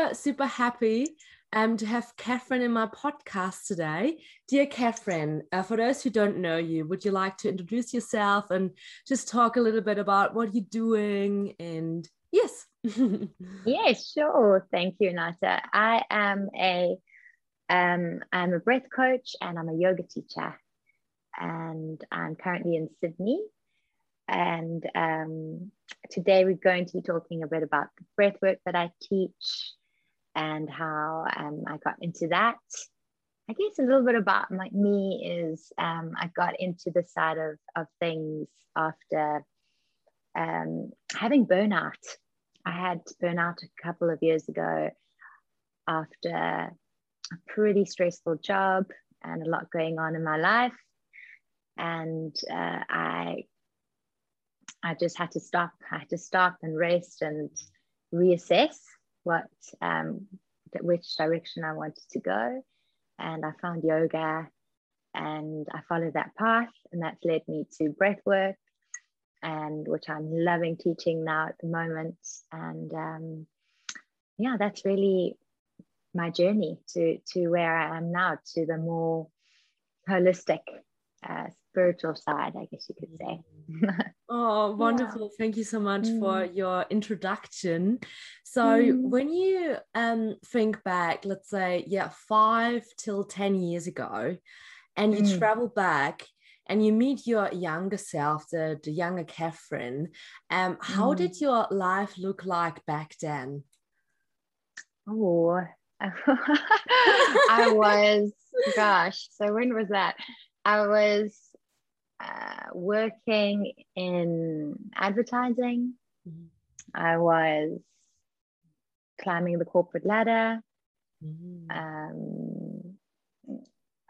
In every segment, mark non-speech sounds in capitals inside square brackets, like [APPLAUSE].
super, super happy um, to have Catherine in my podcast today. Dear Catherine, uh, for those who don't know you, would you like to introduce yourself and just talk a little bit about what you're doing? And yes. [LAUGHS] yes, sure. Thank you, Nata. I am a um, I'm a breath coach and I'm a yoga teacher, and I'm currently in Sydney. And um, today we're going to be talking a bit about the breath work that I teach and how um, I got into that. I guess a little bit about me is um, I got into the side of, of things after um, having burnout. I had burnout a couple of years ago after a pretty stressful job and a lot going on in my life. And uh, I, I just had to stop. I had to stop and rest and reassess what um, which direction I wanted to go. And I found yoga and I followed that path, and that's led me to breath work, and which I'm loving teaching now at the moment. And um, yeah, that's really my journey to to where I am now, to the more holistic uh, spiritual side, I guess you could say. [LAUGHS] oh, wonderful. Yeah. Thank you so much mm. for your introduction. So, mm. when you um, think back, let's say, yeah, five till 10 years ago, and you mm. travel back and you meet your younger self, the, the younger Catherine, um, how mm. did your life look like back then? Oh, [LAUGHS] I [LAUGHS] was, gosh, so when was that? I was uh, working in advertising. Mm-hmm. I was climbing the corporate ladder. Mm-hmm. Um,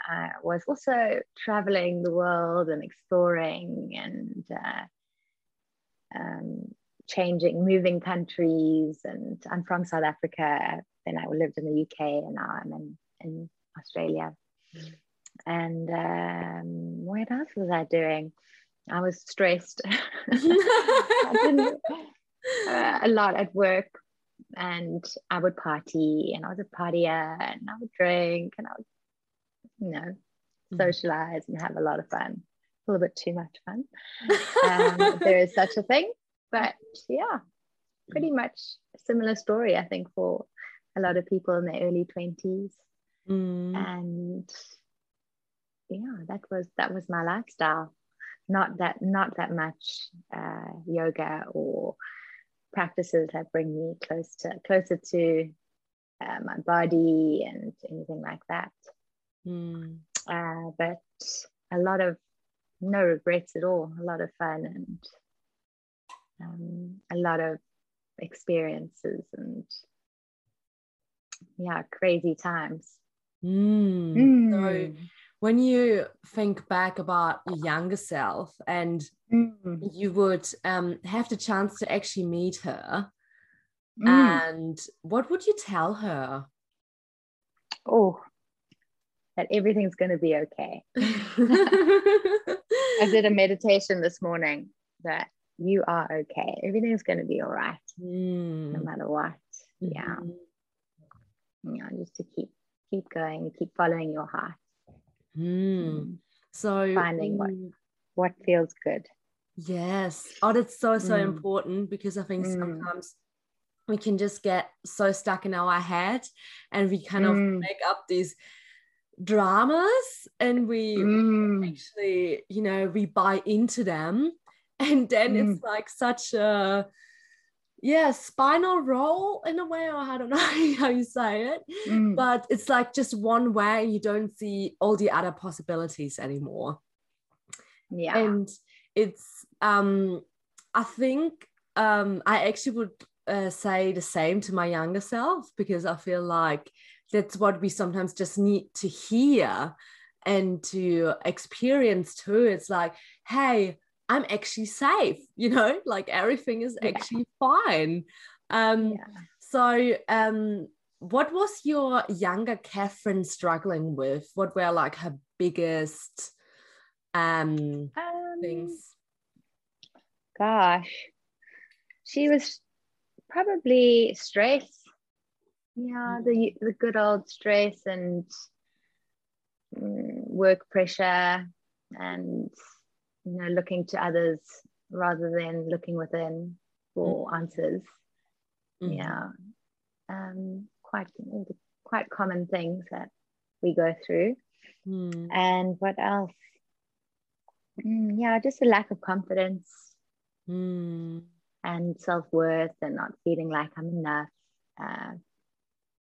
I was also traveling the world and exploring and uh, um, changing, moving countries. And I'm from South Africa. Then I lived in the UK, and now I'm in, in Australia. Mm-hmm and um, what else was I doing? I was stressed. [LAUGHS] I [LAUGHS] uh, a lot at work, and I would party, and I was a partier, and I would drink, and I would, you know, mm. socialize and have a lot of fun. A little bit too much fun. [LAUGHS] Um, there is such a thing, but yeah, pretty much similar story, I think, for a lot of people in their early twenties. Mm. And yeah that was that was my lifestyle not that not that much uh, yoga or practices that bring me close to closer to uh, my body and anything like that mm. uh, but a lot of no regrets at all a lot of fun and um, a lot of experiences and yeah crazy times mm. Mm. so when you think back about your younger self and mm. you would um, have the chance to actually meet her mm. and what would you tell her oh that everything's going to be okay [LAUGHS] i did a meditation this morning that you are okay everything's going to be all right mm. no matter what yeah mm-hmm. yeah just to keep keep going keep following your heart Mm. So finding what what feels good. Yes. Oh, that's so so mm. important because I think mm. sometimes we can just get so stuck in our head and we kind of mm. make up these dramas and we mm. actually you know we buy into them [LAUGHS] and then it's mm. like such a yeah spinal roll in a way or i don't [LAUGHS] know how you say it mm. but it's like just one way and you don't see all the other possibilities anymore. Yeah. And it's um i think um i actually would uh, say the same to my younger self because i feel like that's what we sometimes just need to hear and to experience too. It's like hey I'm actually safe, [LAUGHS] you know, like everything is yeah. actually fine. Um, yeah. So, um, what was your younger Catherine struggling with? What were like her biggest um, um things? Gosh, she was probably stress, yeah the the good old stress and mm, work pressure and you know looking to others rather than looking within for mm. answers mm. yeah um quite quite common things that we go through mm. and what else mm, yeah just a lack of confidence mm. and self-worth and not feeling like i'm enough uh,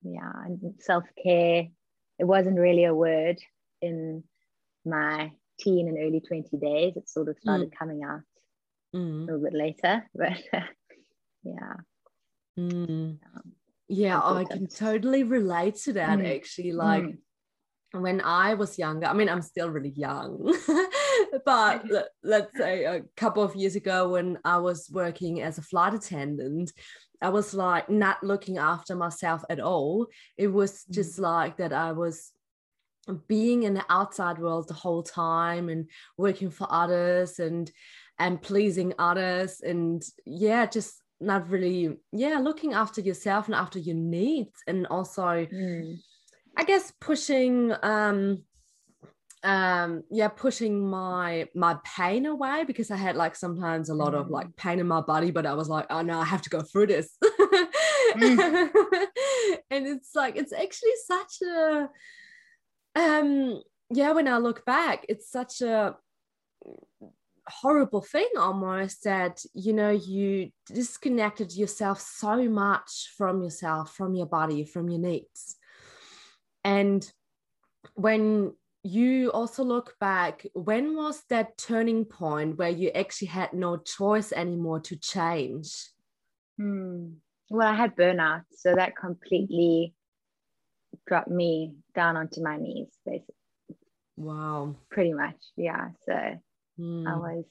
yeah and self-care it wasn't really a word in my teen and early 20 days it sort of started mm. coming out mm. a little bit later [LAUGHS] but yeah mm. yeah i can totally relate to that mm. actually like mm. when i was younger i mean i'm still really young [LAUGHS] but [LAUGHS] let's say a couple of years ago when i was working as a flight attendant I was like not looking after myself at all. It was mm. just like that I was being in the outside world the whole time and working for others and and pleasing others and yeah just not really yeah looking after yourself and after your needs and also mm. i guess pushing um um yeah pushing my my pain away because i had like sometimes a lot mm. of like pain in my body but i was like oh no i have to go through this mm. [LAUGHS] and it's like it's actually such a um yeah when i look back it's such a horrible thing almost that you know you disconnected yourself so much from yourself from your body from your needs and when you also look back when was that turning point where you actually had no choice anymore to change hmm. well i had burnout so that completely dropped me down onto my knees basically. Wow. Pretty much yeah. So hmm. i was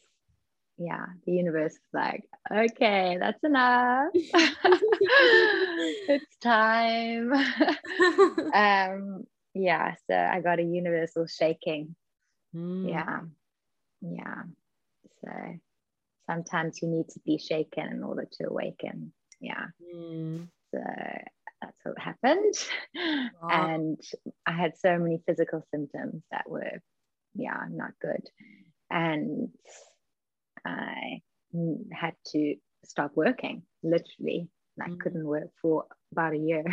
yeah the universe was like okay that's enough. [LAUGHS] It's time. [LAUGHS] Um yeah so i got a universal shaking. Mm. yeah yeah. So sometimes you need to be shaken in order to awaken. Yeah. Mm. so that's what happened [LAUGHS] wow. and i had so many physical symptoms that were yeah not good and i had to stop working literally i mm. couldn't work for about a year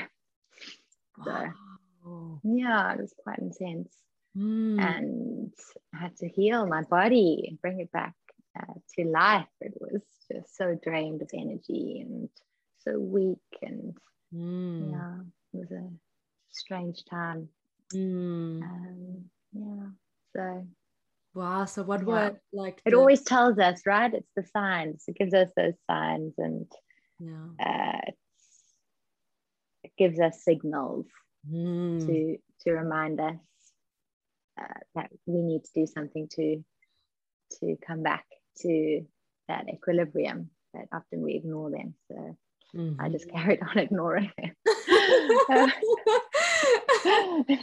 so wow yeah, it was quite intense. Mm. And I had to heal my body and bring it back uh, to life. It was just so drained of energy and so weak. And mm. yeah, it was a strange time. Mm. Um, yeah. So Wow. So what yeah. were like it always tells us, right? It's the signs. It gives us those signs and yeah. uh, it gives us signals mm. to to remind us uh, that we need to do something to to come back to that equilibrium that often we ignore them so mm-hmm. i just mm-hmm. carried [LAUGHS] on ignoring it [LAUGHS]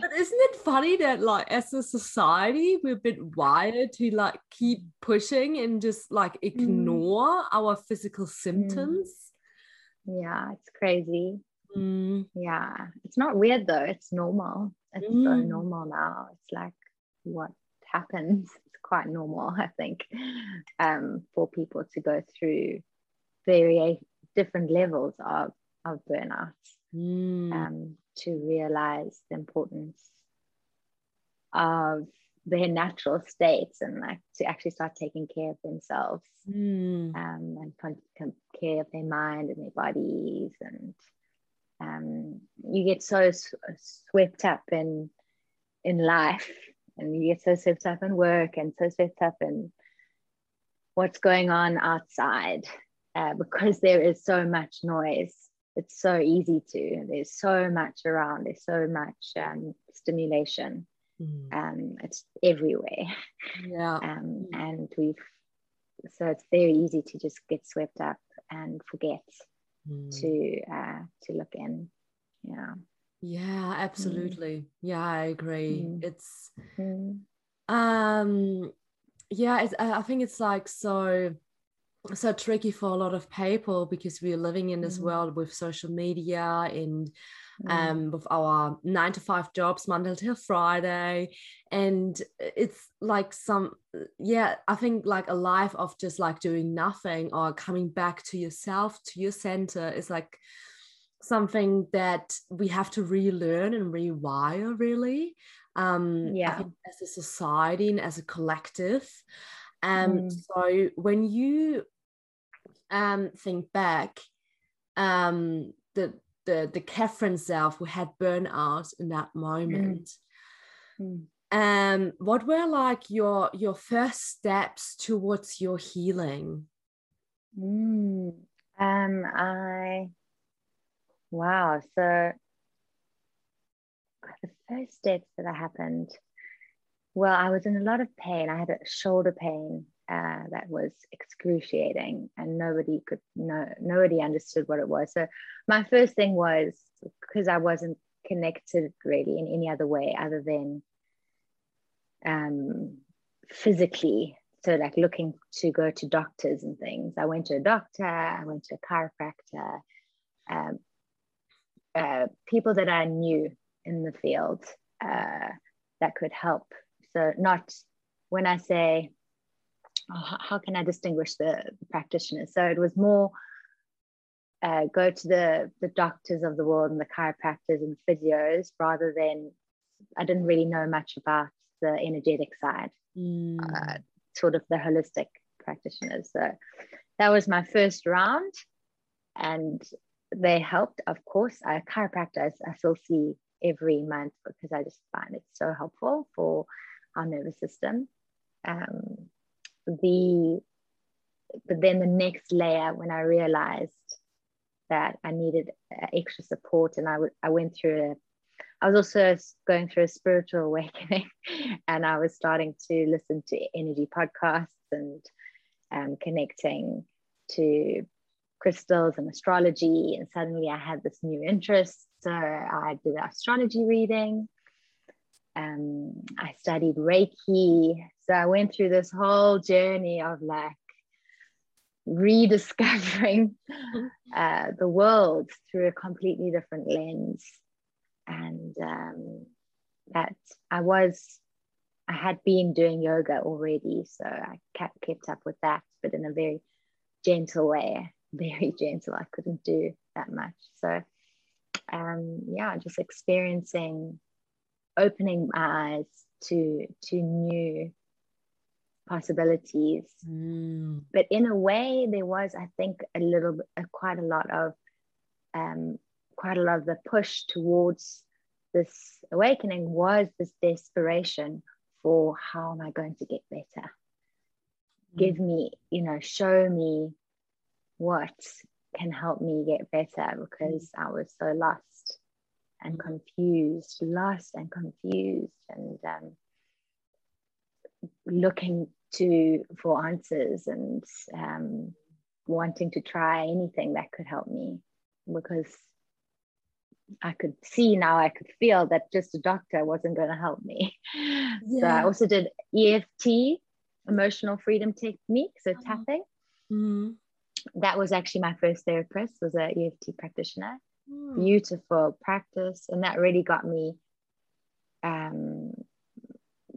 but isn't it funny that like as a society we're a bit wired to like keep pushing and just like mm. ignore mm. our physical mm. symptoms yeah it's crazy Mm. Yeah, it's not weird though. It's normal. It's mm. so normal now. It's like what happens. It's quite normal, I think, um, for people to go through very different levels of of burnout mm. um, to realize the importance of their natural states and like to actually start taking care of themselves mm. um, and con- care of their mind and their bodies and um, you get so swept up in in life and you get so swept up in work and so swept up in what's going on outside uh, because there is so much noise it's so easy to there's so much around there's so much um, stimulation mm. um, it's everywhere yeah [LAUGHS] um, mm. and we've so it's very easy to just get swept up and forget mm. to uh, to look in. Yeah. Yeah, absolutely. Mm. Yeah, I agree. Mm. It's mm. um yeah, it's, I think it's like so so tricky for a lot of people because we're living in this mm. world with social media and mm. um, with our nine to five jobs Monday till Friday. And it's like some, yeah, I think like a life of just like doing nothing or coming back to yourself, to your center is like something that we have to relearn and rewire really. Um, yeah. as a society and as a collective. Um, mm. So when you um, think back, um, the the the Catherine self who had burnout in that moment. Mm. Mm. Um, what were like your your first steps towards your healing? Mm. Um, I wow. So the first steps that happened. Well, I was in a lot of pain. I had a shoulder pain uh, that was excruciating and nobody could know nobody understood what it was. So my first thing was because i wasn't connected really in any other way other than um, physically so like looking to go to doctors and things. I went to a doctor i went to a chiropractor um, uh, people that i knew in the field uh, that could help. So not when i say how can I distinguish the, the, practitioners? So it was more uh, go to the the doctors of the world and the chiropractors and physios rather than I didn't really know much about the energetic side, mm. uh, sort of the holistic practitioners. So that was my first round, and they helped. Of course, I chiropractor I still see every month because I just find it so helpful for our nervous system. Um, the but then the next layer when I realized that I needed extra support and I, w- I went through a I was also going through a spiritual awakening [LAUGHS] and I was starting to listen to energy podcasts and um, connecting to crystals and astrology. And suddenly I had this new interest. So I did astrology reading um, I studied Reiki. So I went through this whole journey of like rediscovering uh, the world through a completely different lens. And um, that I was, I had been doing yoga already. So I kept, kept up with that, but in a very gentle way, very [LAUGHS] gentle. I couldn't do that much. So, um, yeah, just experiencing opening my eyes to to new possibilities mm. but in a way there was i think a little uh, quite a lot of um quite a lot of the push towards this awakening was this desperation for how am i going to get better mm. give me you know show me what can help me get better because mm. i was so lost and confused, lost and confused, and um, looking to for answers and um, wanting to try anything that could help me because I could see now, I could feel that just a doctor wasn't going to help me. Yeah. [LAUGHS] So I also did EFT, emotional freedom technique, so uh-huh. tapping. Mm-hmm. That was actually my first therapist, was an EFT practitioner mm. beautiful practice and that really got me um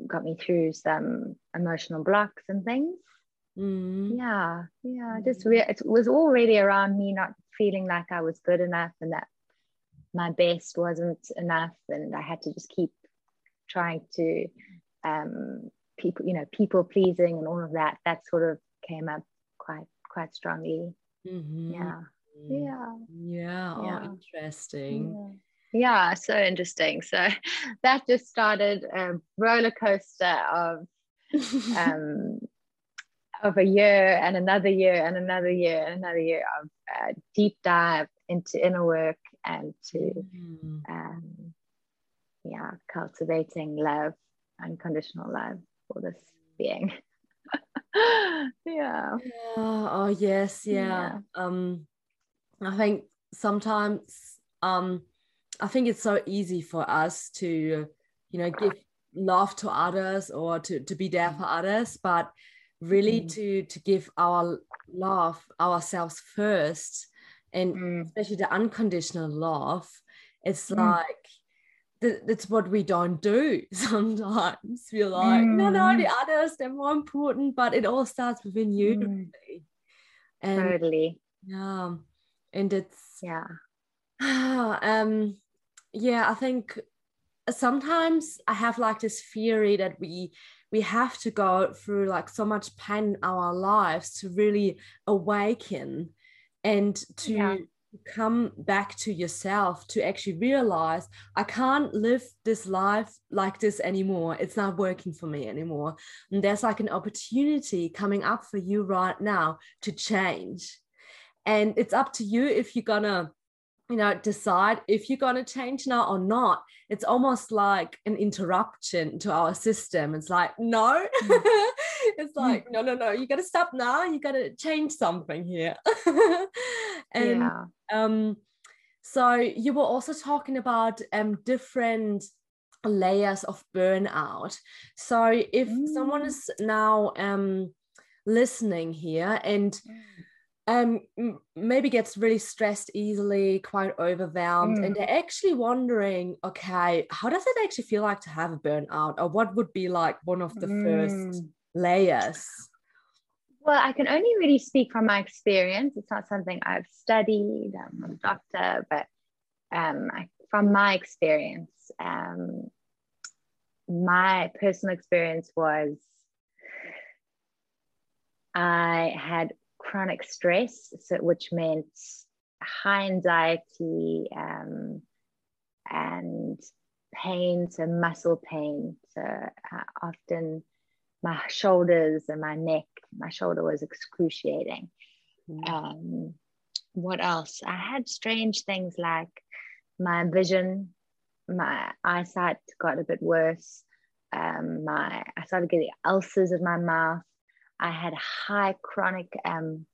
got me through some emotional blocks and things mm. yeah yeah mm. just re- it was all really around me not feeling like i was good enough and that my best wasn't enough and i had to just keep trying to um people you know people pleasing and all of that that sort of came up quite quite strongly mm-hmm. yeah yeah yeah, yeah. Oh, interesting yeah. yeah so interesting so [LAUGHS] that just started a roller coaster of [LAUGHS] um of a year and another year and another year and another year of uh, deep dive into inner work and to mm. um, yeah cultivating love unconditional love for this being [LAUGHS] yeah. yeah oh yes yeah. yeah um I think sometimes um, I think it's so easy for us to, you know, give love to others or to, to be there for others, but really mm. to to give our love ourselves first and mm. especially the unconditional love it's mm. like th- that's what we don't do [LAUGHS] sometimes we're like mm. no no the others they're more important but it all starts within you mm. and totally yeah and it's yeah [SIGHS] um yeah i think sometimes i have like this theory that we we have to go through like so much pain in our lives to really awaken and to yeah. come back to yourself to actually realize I can't live this life like this anymore. It's not working for me anymore. And there's like an opportunity coming up for you right now to change. And it's up to you if you're gonna you know decide if you're going to change now or not it's almost like an interruption to our system it's like no mm. [LAUGHS] it's hmm. like no no no you got to stop now you got to change something here [LAUGHS] and yeah. um so you were also talking about um different layers of burnout so if mm. someone is now um listening here and mm um, maybe gets really stressed easily, quite overwhelmed, mm. and they're actually wondering, okay, how does it actually feel like to have a burnout, or what would be like one of the mm. first layers? Well, I can only really speak from my experience. It's not something I've studied. I'm a doctor, but um, I, from my experience, um, my personal experience was I had chronic stress, so, which meant high anxiety um, and pain, so muscle pain. So uh, often my shoulders and my neck, my shoulder was excruciating. Mm. Um, what else? I had strange things like my vision, my eyesight got a bit worse. Um, my I started getting ulcers in my mouth. I had high chronic, um,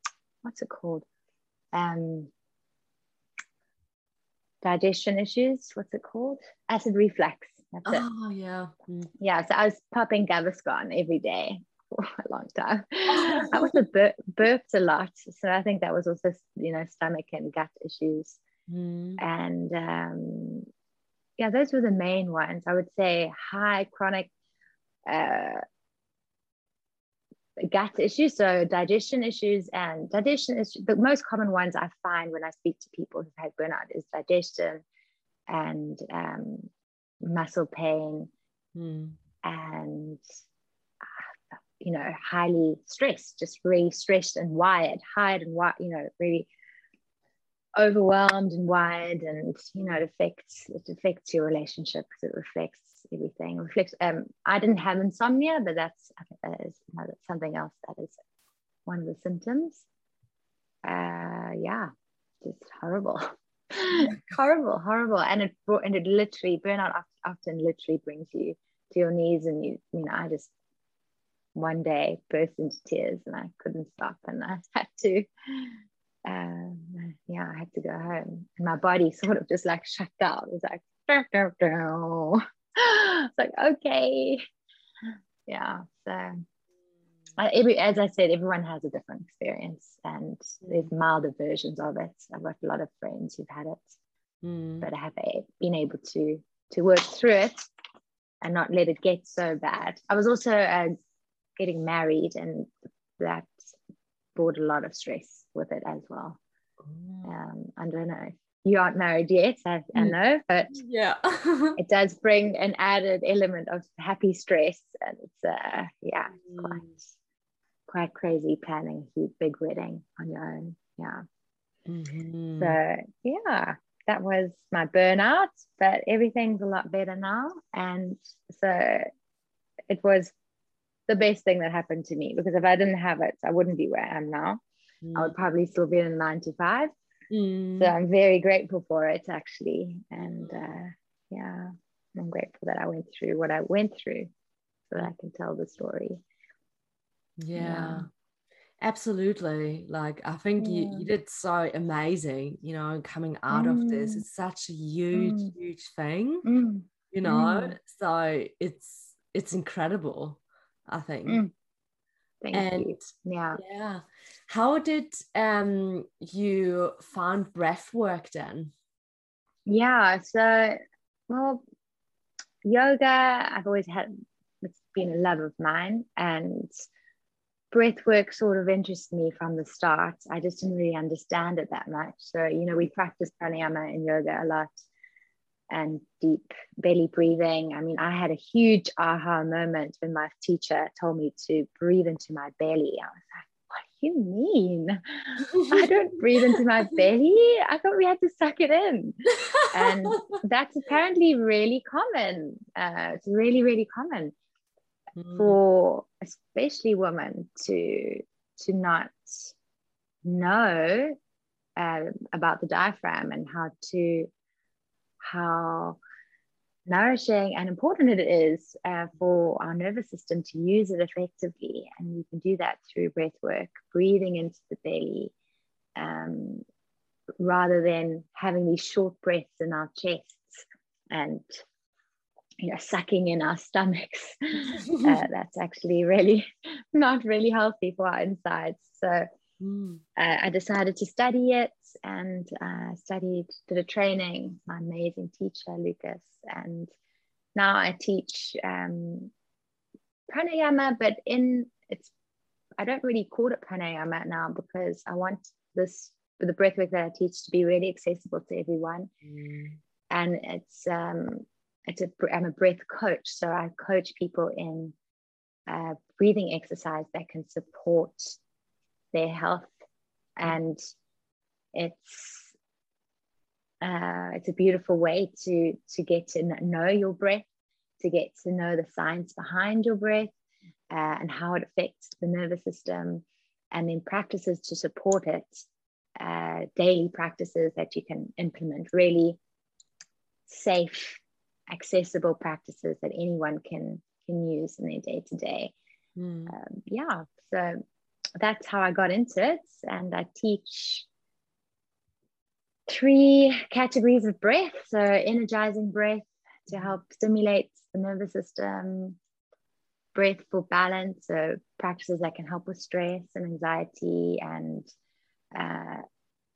what's it called? Um, digestion issues. What's it called? Acid reflux. That's oh, it. yeah. Mm. Yeah. So I was popping Gaviscon every day [LAUGHS] for a long time. [LAUGHS] I also bur- burped a lot. So I think that was also, you know, stomach and gut issues. Mm. And um, yeah, those were the main ones. I would say high chronic uh, gut issues, so digestion issues and digestion issues. the most common ones I find when I speak to people who've had burnout is digestion and um, muscle pain mm. and uh, you know highly stressed, just really stressed and wired, hired and wired, you know, really overwhelmed and wired and you know it affects it affects your relationships it reflects everything reflects um i didn't have insomnia but that's i something else that is one of the symptoms uh yeah just horrible [LAUGHS] horrible horrible and it brought and it literally burnout often literally brings you to your knees and you you know i just one day burst into tears and i couldn't stop and i [LAUGHS] had to um, yeah, I had to go home. And my body sort of just like shut down. It was like, [LAUGHS] it's like, okay. Yeah. So, uh, every, as I said, everyone has a different experience and there's milder versions of it. I've got a lot of friends who've had it, mm. but I have been able to to work through it and not let it get so bad. I was also uh, getting married, and that brought a lot of stress with it as well. Oh. Um, I don't know. You aren't married yet, I, I mm. know, but yeah, [LAUGHS] it does bring an added element of happy stress, and it's uh, yeah, it's quite mm. Quite crazy planning a big wedding on your own. Yeah. Mm-hmm. So yeah, that was my burnout, but everything's a lot better now, and so it was the best thing that happened to me because if I didn't have it, I wouldn't be where I am now. Mm. I would probably still be in nine to five. Mm. So I'm very grateful for it actually. And uh, yeah, I'm grateful that I went through what I went through so that I can tell the story. Yeah. yeah. Absolutely. Like I think yeah. you, you did so amazing, you know, coming out mm. of this. Mm. It's such a huge, mm. huge thing, mm. you know. Mm. So it's it's incredible, I think. Thank and you. Yeah. Yeah. How did um you find breath work then? Yeah. So, well, yoga, I've always had, it's been a love of mine. And breath work sort of interested me from the start. I just didn't really understand it that much. So, you know, we practice pranayama in yoga a lot and deep belly breathing. I mean, I had a huge aha moment when my teacher told me to breathe into my belly. I was like, what do you mean? I don't [LAUGHS] breathe into my belly. I thought we had to suck it in. And [LAUGHS] that's apparently really common. Uh, it's really, really common mm. for especially women to to not know uh, about the diaphragm and how to how nourishing and important it is uh, for our nervous system to use it effectively. And you can do that through breath work, breathing into the belly, um, rather than having these short breaths in our chests and you know sucking in our stomachs. [LAUGHS] [LAUGHS] uh, that's actually really [LAUGHS] not really healthy for our insides. So Mm. Uh, I decided to study it and uh, studied, did a training, my amazing teacher, Lucas. And now I teach um, pranayama, but in it's, I don't really call it pranayama now because I want this, the breathwork that I teach to be really accessible to everyone. Mm. And it's, um, it's a, I'm a breath coach. So I coach people in uh, breathing exercise that can support their health and it's uh, it's a beautiful way to to get to know your breath to get to know the science behind your breath uh, and how it affects the nervous system and then practices to support it uh, daily practices that you can implement really safe accessible practices that anyone can can use in their day to day yeah so that's how I got into it. And I teach three categories of breath. So, energizing breath to hmm. help stimulate the nervous system, breath for balance. So, practices that can help with stress and anxiety and uh,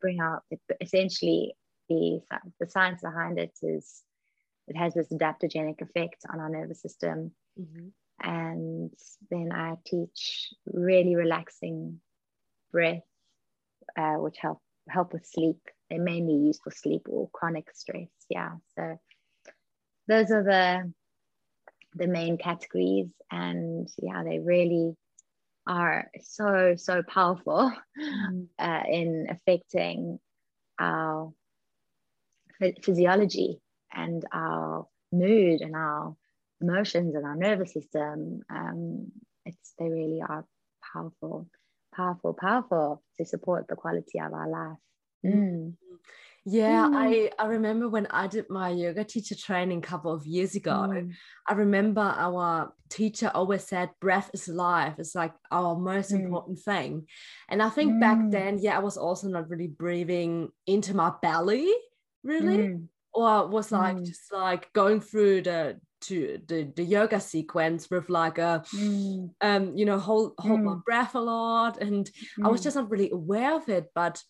bring out essentially the, the science behind it is it has this adaptogenic effect on our nervous system. Mm-hmm and then I teach really relaxing breath, uh, which help help with sleep. They're mainly used for sleep or chronic stress. Yeah, so those are the the main categories, and yeah, they really are so so powerful mm. uh, in affecting our physiology and our mood and our emotions and our nervous system um, it's they really are powerful powerful powerful to support the quality of our life mm. yeah mm. i i remember when i did my yoga teacher training a couple of years ago mm. i remember our teacher always said breath is life it's like our most mm. important thing and i think back mm. then yeah i was also not really breathing into my belly really mm. Or was like just like going through the to the, the yoga sequence with like a mm. um you know hold hold mm. my breath a lot and mm. i was mm. just not really aware of it but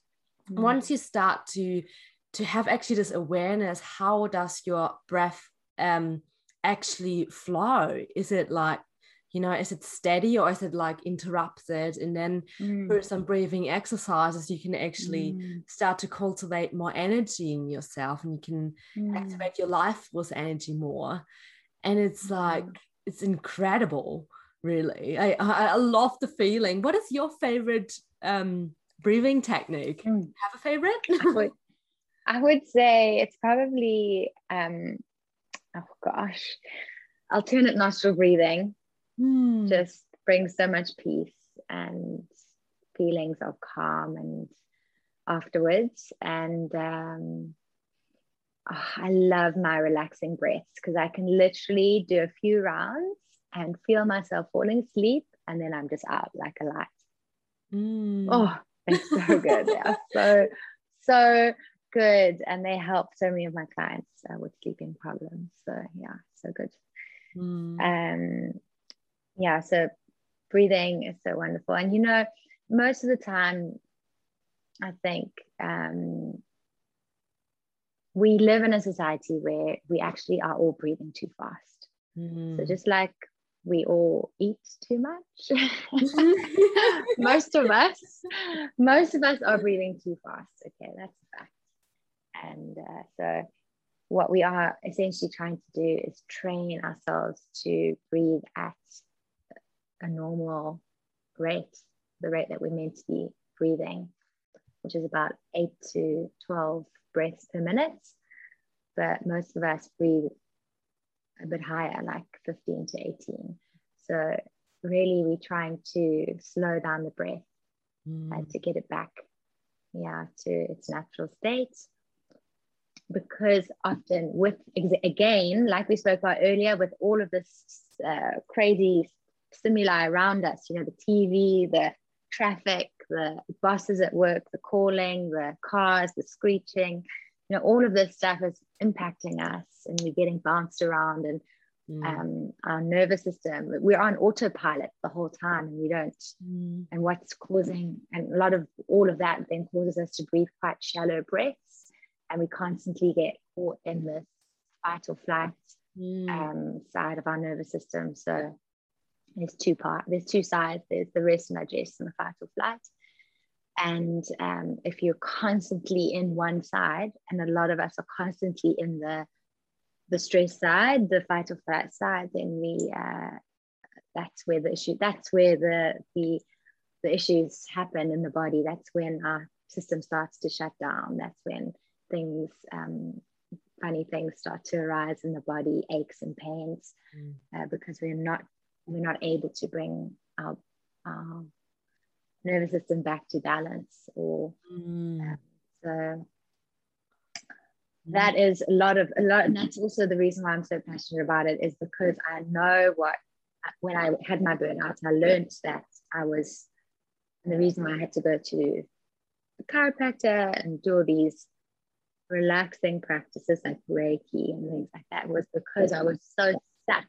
mm. once you start to to have actually this awareness how does your breath um actually flow is it like you know is it steady or is it like interrupted and then mm. through some breathing exercises you can actually mm. start to cultivate more energy in yourself and you can mm. activate your life with energy more and it's like it's incredible really I, I, I love the feeling what is your favorite um breathing technique mm. have a favorite I, would, [LAUGHS] I would say it's probably um oh gosh alternate nostril breathing mm. just brings so much peace and feelings of calm and afterwards and um oh, I love my relaxing breaths because I can literally do a few rounds and feel myself falling asleep and then I'm just out like a light. Mm. Oh, it's so good. yeah, so so good, and they help so many of my clients uh, with sleeping problems. So yeah, so good. Mm. Um, yeah, so breathing is so wonderful, and you know, most of the time, I think um, we live in a society where we actually are all breathing too fast. Mm. So just like we all eat too much, [LAUGHS] most of us, [LAUGHS] most of us are breathing too fast. Okay, that's a fact. And uh, so what we are essentially trying to do is train ourselves to breathe at a normal rate, the rate that we're meant to be breathing, which is about eight to 12 breaths per minute. But most of us breathe a bit higher, like 15 to 18. So, really, we're trying to slow down the breath mm. uh, to get it back, yeah, to its natural state. Because often, with again, like we spoke about earlier, with all of this uh, crazy stimuli around us, you know, the TV, the traffic, the buses at work, the calling, the cars, the screeching, you know, all of this stuff is impacting us and we're getting bounced around and mm. um, our nervous system, we're on autopilot the whole time and we don't, mm. and what's causing, and a lot of all of that then causes us to breathe quite shallow breaths and we constantly get caught in this fight or flight mm. um, side of our nervous system. So there's two part there's two sides. There's the rest and digest and the fight or flight. And um, if you're constantly in one side and a lot of us are constantly in the the stress side the fight or flight side then we uh, that's where the issue that's where the the the issues happen in the body. That's when our system starts to shut down. That's when things um, funny things start to arise in the body aches and pains mm. uh, because we're not we're not able to bring our, our nervous system back to balance or mm. um, so that is a lot of a lot and that's also the reason why i'm so passionate about it is because i know what when i had my burnout i learned that i was and the reason why i had to go to a chiropractor and do all these relaxing practices like reiki and things like that was because i was so stuck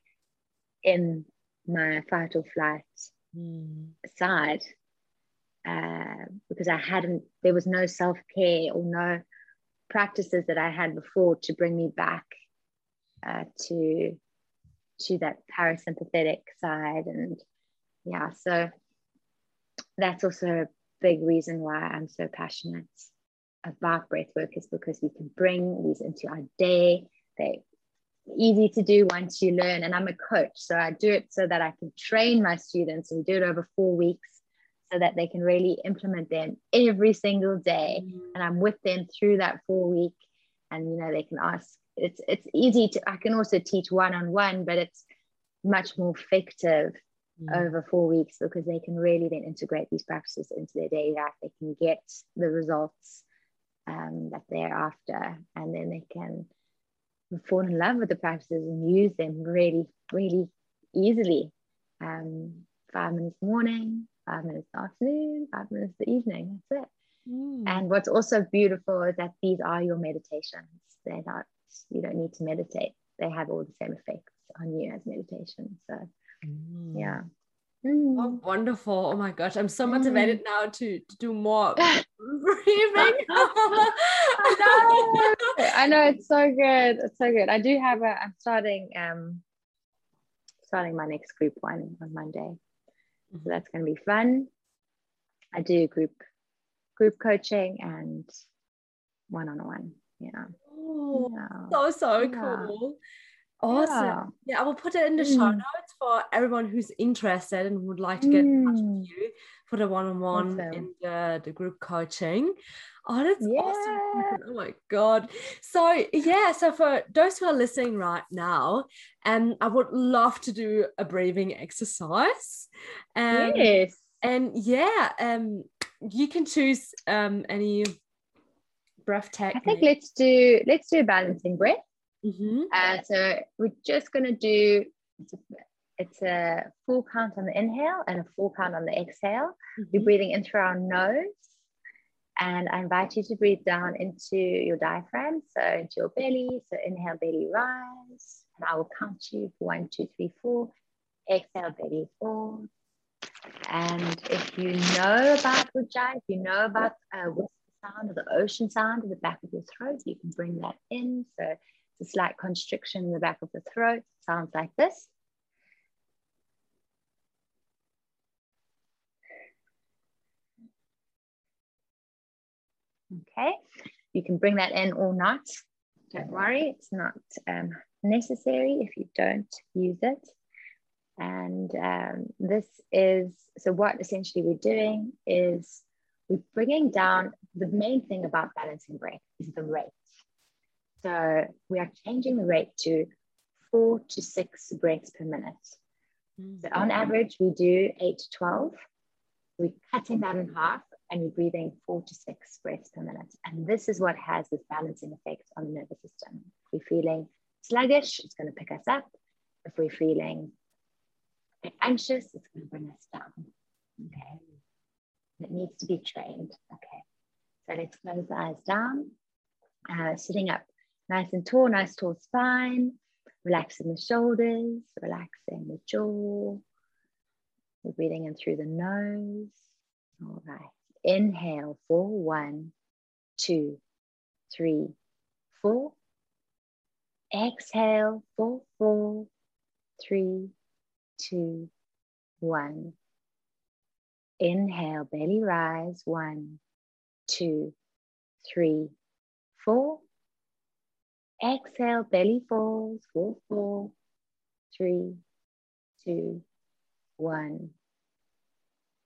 in my fight or flight mm. side uh, because I hadn't, there was no self care or no practices that I had before to bring me back uh, to to that parasympathetic side and yeah so that's also a big reason why i'm so passionate about breath work is because we can bring these into our day they easy to do once you learn. And I'm a coach, so I do it so that I can train my students and do it over four weeks so that they can really implement them every single day. Mm. And I'm with them through that four week. And you know, they can ask. It's it's easy to I can also teach one-on-one, but it's much more effective mm. over four weeks because they can really then integrate these practices into their daily life. They can get the results um, that they're after, and then they can fall in love with the practices and use them really, really easily. Um, five minutes morning, five minutes afternoon, five minutes the evening. That's it. Mm. And what's also beautiful is that these are your meditations. They're not, you don't need to meditate. They have all the same effects on you as meditation. So, mm. yeah. Mm. Oh, wonderful. Oh my gosh. I'm so motivated mm. now to, to do more [LAUGHS] breathing. [LAUGHS] I know. I know it's so good. It's so good. I do have a I'm starting um starting my next group one on Monday. Mm-hmm. So that's gonna be fun. I do group group coaching and one on one. Yeah. Oh, yeah. So so yeah. cool. Awesome. Yeah. yeah. I will put it in the mm. show notes for everyone who's interested and would like to get in touch with mm. you for the one-on-one awesome. in the, the group coaching. Oh, that's yeah. awesome. Oh my God. So yeah, so for those who are listening right now, um, I would love to do a breathing exercise. Um, yes. And yeah, um, you can choose um any breath technique. I think let's do let's do a balancing breath. Mm-hmm. Uh, so we're just going to do it's a, it's a, full count on the inhale and a full count on the exhale. Mm-hmm. You're breathing in through our nose. And I invite you to breathe down into your diaphragm, so into your belly. So inhale, belly rise. And I will count you for one, two, three, four. Exhale, belly fall. And if you know about Ujjayi, if you know about uh, sound of the ocean sound in the back of your throat. You can bring that in. So a slight constriction in the back of the throat. Sounds like this. Okay, you can bring that in or not. Don't worry, it's not um, necessary if you don't use it. And um, this is so, what essentially we're doing is we're bringing down the main thing about balancing breath is the rate. So, we are changing the rate to four to six breaths per minute. So, on average, we do eight to 12. We're cutting that in half and you're breathing four to six breaths per minute. And this is what has this balancing effect on the nervous system. If we're feeling sluggish, it's going to pick us up. If we're feeling anxious, it's going to bring us down. Okay. It needs to be trained. Okay. So let's close the eyes down. Uh, sitting up nice and tall, nice tall spine. Relaxing the shoulders, relaxing the jaw. We're breathing in through the nose. All right. Inhale for one, two, three, four. Exhale for four, three, two, one. Inhale, belly rise. One, two, three, four. Exhale, belly falls. Four, four, three, two, one.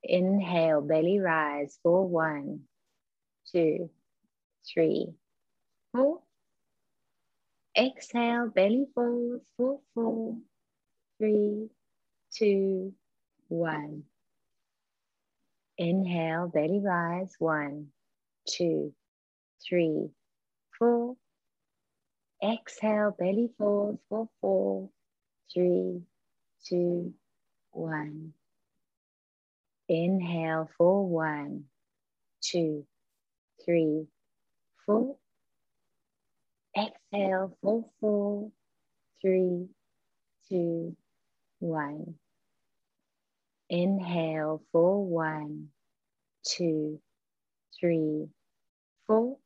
Inhale, belly rise for one, two, three, four. Exhale, belly falls for four, three, two, one. Inhale, belly rise, one, two, three, four. Exhale, belly falls for four, three, two, one. Inhale for one, two, three, four. Exhale for four, three, two, one. Inhale for one, two, three, four.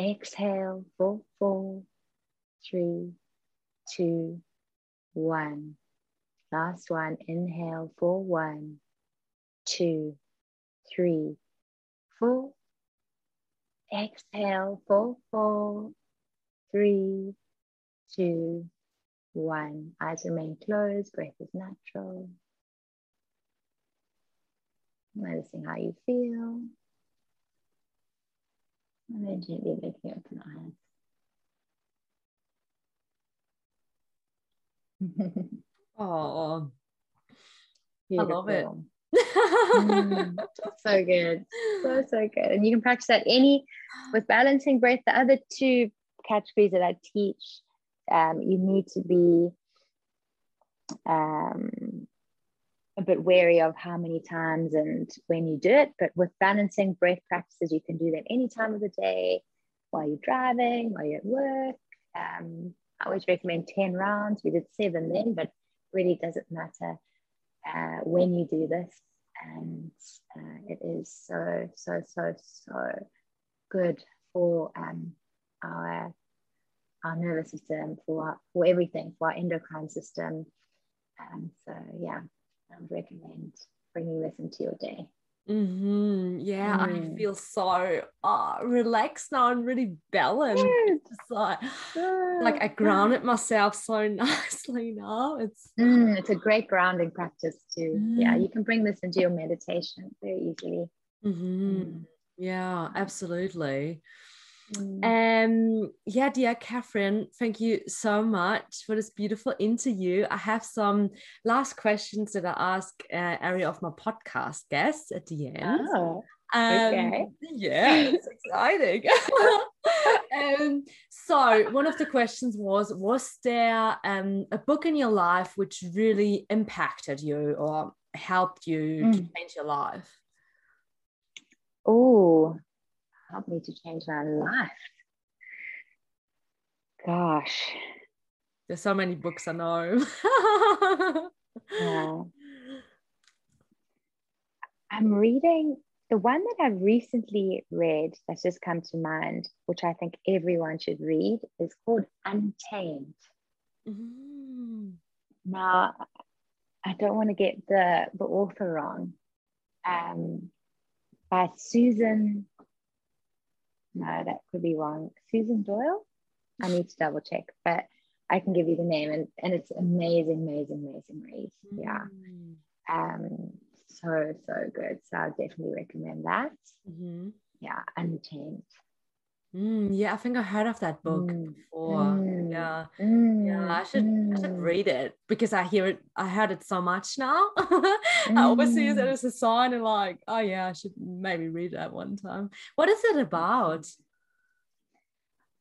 Exhale for four, three, two, one. Last one, inhale for one, two, three, four. Exhale for four, three, two, one. Eyes remain closed, breath is natural. Noticing how you feel. And then gently looking open eyes. [LAUGHS] Oh, I love it. [LAUGHS] mm, so good. So, so good. And you can practice that any [GASPS] with balancing breath. The other two categories that I teach, um, you need to be um, a bit wary of how many times and when you do it. But with balancing breath practices, you can do that any time of the day while you're driving, while you're at work. Um, I always recommend 10 rounds. We did seven then, but really doesn't matter uh, when you do this. And uh, it is so, so, so, so good for um, our, our nervous system, for, our, for everything, for our endocrine system. Um, so, yeah, I would recommend bringing this into your day. Mm-hmm. Yeah, mm. I feel so uh, relaxed now and really balanced. It's like, like I grounded myself so [LAUGHS] nicely now. It's mm, it's a great grounding practice too. Mm. Yeah, you can bring this into your meditation very easily. Mm-hmm. Mm. Yeah, absolutely. Mm. Um, yeah, dear Catherine, thank you so much for this beautiful interview. I have some last questions that I ask uh, every of my podcast guests at the end. Oh, okay. Um, yeah, [LAUGHS] it's exciting. [LAUGHS] um, so one of the questions was: Was there um, a book in your life which really impacted you or helped you mm. to change your life? Oh, helped me to change my life? Gosh. There's so many books I know. yeah. [LAUGHS] I'm reading the one that I've recently read that's just come to mind, which I think everyone should read, is called Untamed. Mm. Now, I don't want to get the, the author wrong. Um, by Susan, no, that could be wrong. Susan Doyle? I need to double check, but I can give you the name and, and it's amazing, amazing, amazing read. Yeah. Mm. Um, so, so good. So I definitely recommend that. Mm-hmm. Yeah, Untamed. Mm, yeah, I think I heard of that book mm. before. Mm. Yeah, mm. yeah, I should I should mm. read it because I hear it. I heard it so much now. [LAUGHS] I always see it mm. as a sign and like, oh yeah, I should maybe read that one time. What is it about?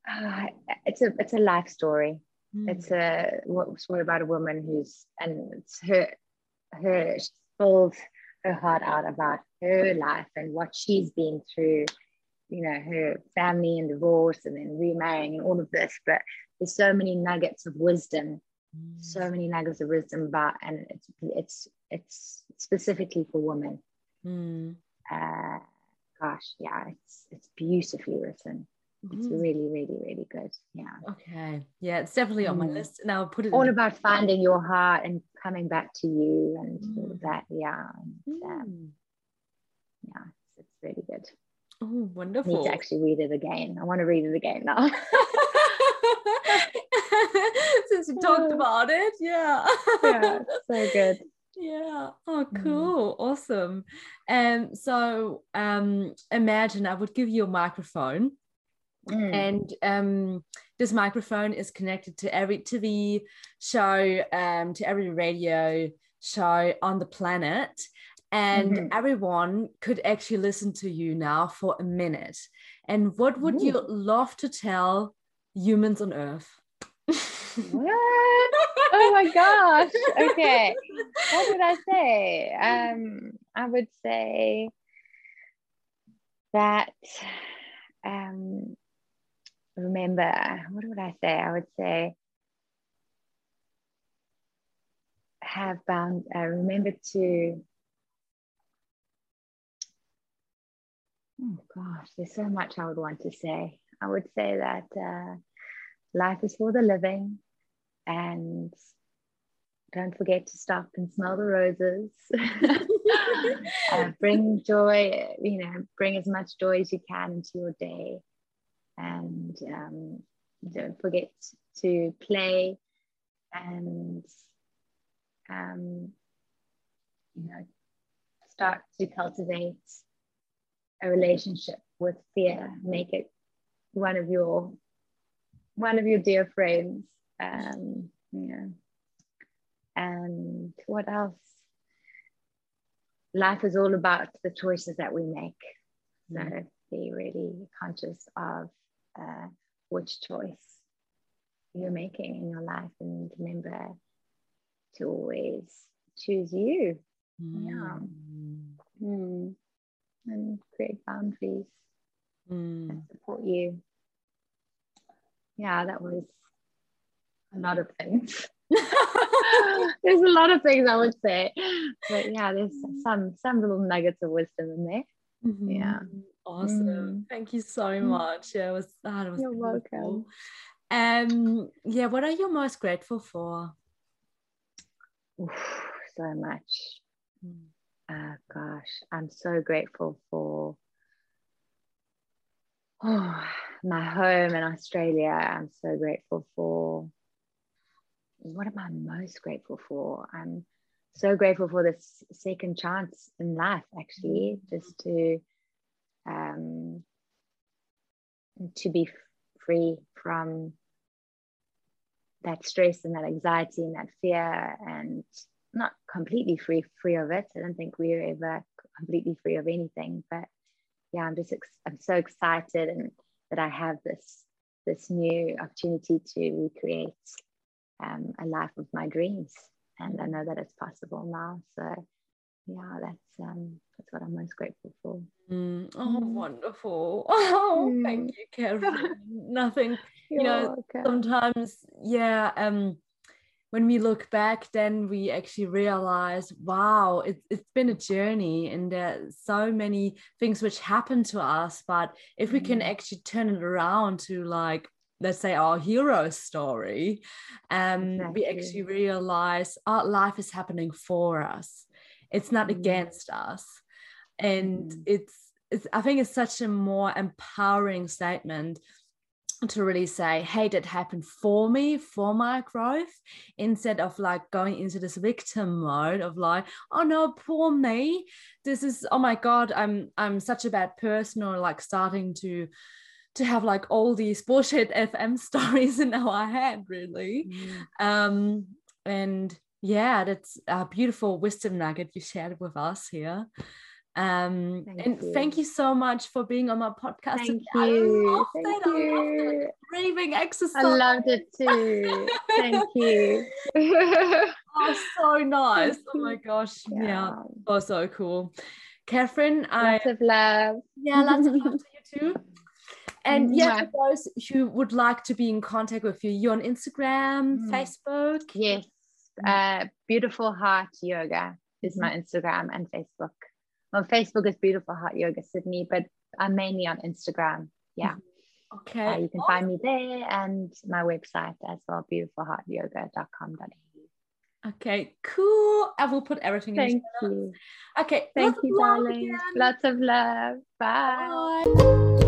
Uh, it's a it's a life story. It's a story about a woman who's and it's her her she spills her heart out about her life and what she's been through you know her family and divorce and then remarrying and all of this but there's so many nuggets of wisdom mm. so many nuggets of wisdom about and it's it's it's specifically for women mm. uh, gosh yeah it's it's beautifully written it's mm. really really really good yeah okay yeah it's definitely on my mm. list and i'll put it all about finding your heart and coming back to you and all of that yeah and, um, yeah it's, it's really good Oh, wonderful. I need to actually read it again. I want to read it again now. [LAUGHS] Since we talked [LAUGHS] about it, yeah. yeah, so good. [LAUGHS] Yeah. Oh, mm. cool. Mm. Awesome. And so um imagine I would give you a microphone. Mm. And um, this microphone is connected to every TV show, um, to every radio show on the planet and mm-hmm. everyone could actually listen to you now for a minute. And what would Ooh. you love to tell humans on Earth? what? Oh my [LAUGHS] gosh. Okay. What would I say? Um, I would say that um, remember, what would I say? I would say have bound uh, remember to Oh gosh, there's so much I would want to say. I would say that uh, life is for the living, and don't forget to stop and smell the roses. [LAUGHS] uh, bring joy, you know, bring as much joy as you can into your day, and um, don't forget to play and um, you know start to cultivate a relationship with fear make it one of your one of your dear friends um yeah. And what else? Life is all about the choices that we make. So mm. be really conscious of uh, which choice you're making in your life and remember to always choose you. Mm. yeah. Mm and create boundaries mm. and support you. Yeah, that was a lot of things. [LAUGHS] there's a lot of things I would say, but yeah, there's some some little nuggets of wisdom in there. Mm-hmm. Yeah, awesome. Mm. Thank you so mm. much. Yeah, it was. Oh, it was You're beautiful. welcome. Um, yeah, what are you most grateful for? Oof, so much. Mm uh, gosh, I'm so grateful for oh, my home in Australia. I'm so grateful for what am I most grateful for? I'm so grateful for this second chance in life, actually, just to um, to be free from that stress and that anxiety and that fear and not completely free free of it. I don't think we're ever completely free of anything, but yeah, I'm just ex- I'm so excited and that I have this this new opportunity to recreate um, a life of my dreams, and I know that it's possible now. So yeah, that's um, that's what I'm most grateful for. Mm. Oh, mm. wonderful! [LAUGHS] Oh, mm. thank you, Karen. Nothing, [LAUGHS] you know. Welcome. Sometimes, yeah. Um, when we look back, then we actually realize, wow, it, it's been a journey and there's so many things which happen to us. But if we can mm. actually turn it around to like, let's say our hero story, um, exactly. we actually realize our life is happening for us. It's not mm. against us. And mm. it's, it's, I think it's such a more empowering statement to really say, hey, that happened for me, for my growth, instead of like going into this victim mode of like, oh no, poor me. This is, oh my God, I'm I'm such a bad person, or like starting to to have like all these bullshit [LAUGHS] FM stories in our head, really. Mm. Um, and yeah, that's a beautiful wisdom nugget you shared with us here. Um, thank and you. thank you so much for being on my podcast. Thank you. I thank it. you. Raving exercise. I loved it too. thank you. [LAUGHS] oh, so [LAUGHS] nice. Oh my gosh. Yeah. yeah. Oh, so cool. Catherine, lots I of love. Yeah, lots of love to you [LAUGHS] too. And yeah, for those who would like to be in contact with you, you're on Instagram, mm. Facebook. Yes. Uh, beautiful heart yoga is my mm-hmm. Instagram and Facebook on Facebook is Beautiful Heart Yoga Sydney, but I'm mainly on Instagram. Yeah. [LAUGHS] Okay. Uh, you can awesome. find me there and my website as well, beautifulheartyoga.com.au. Okay, cool. I will put everything Thank in. you. Okay. Thank you, darling. Again. Lots of love. Bye. Bye.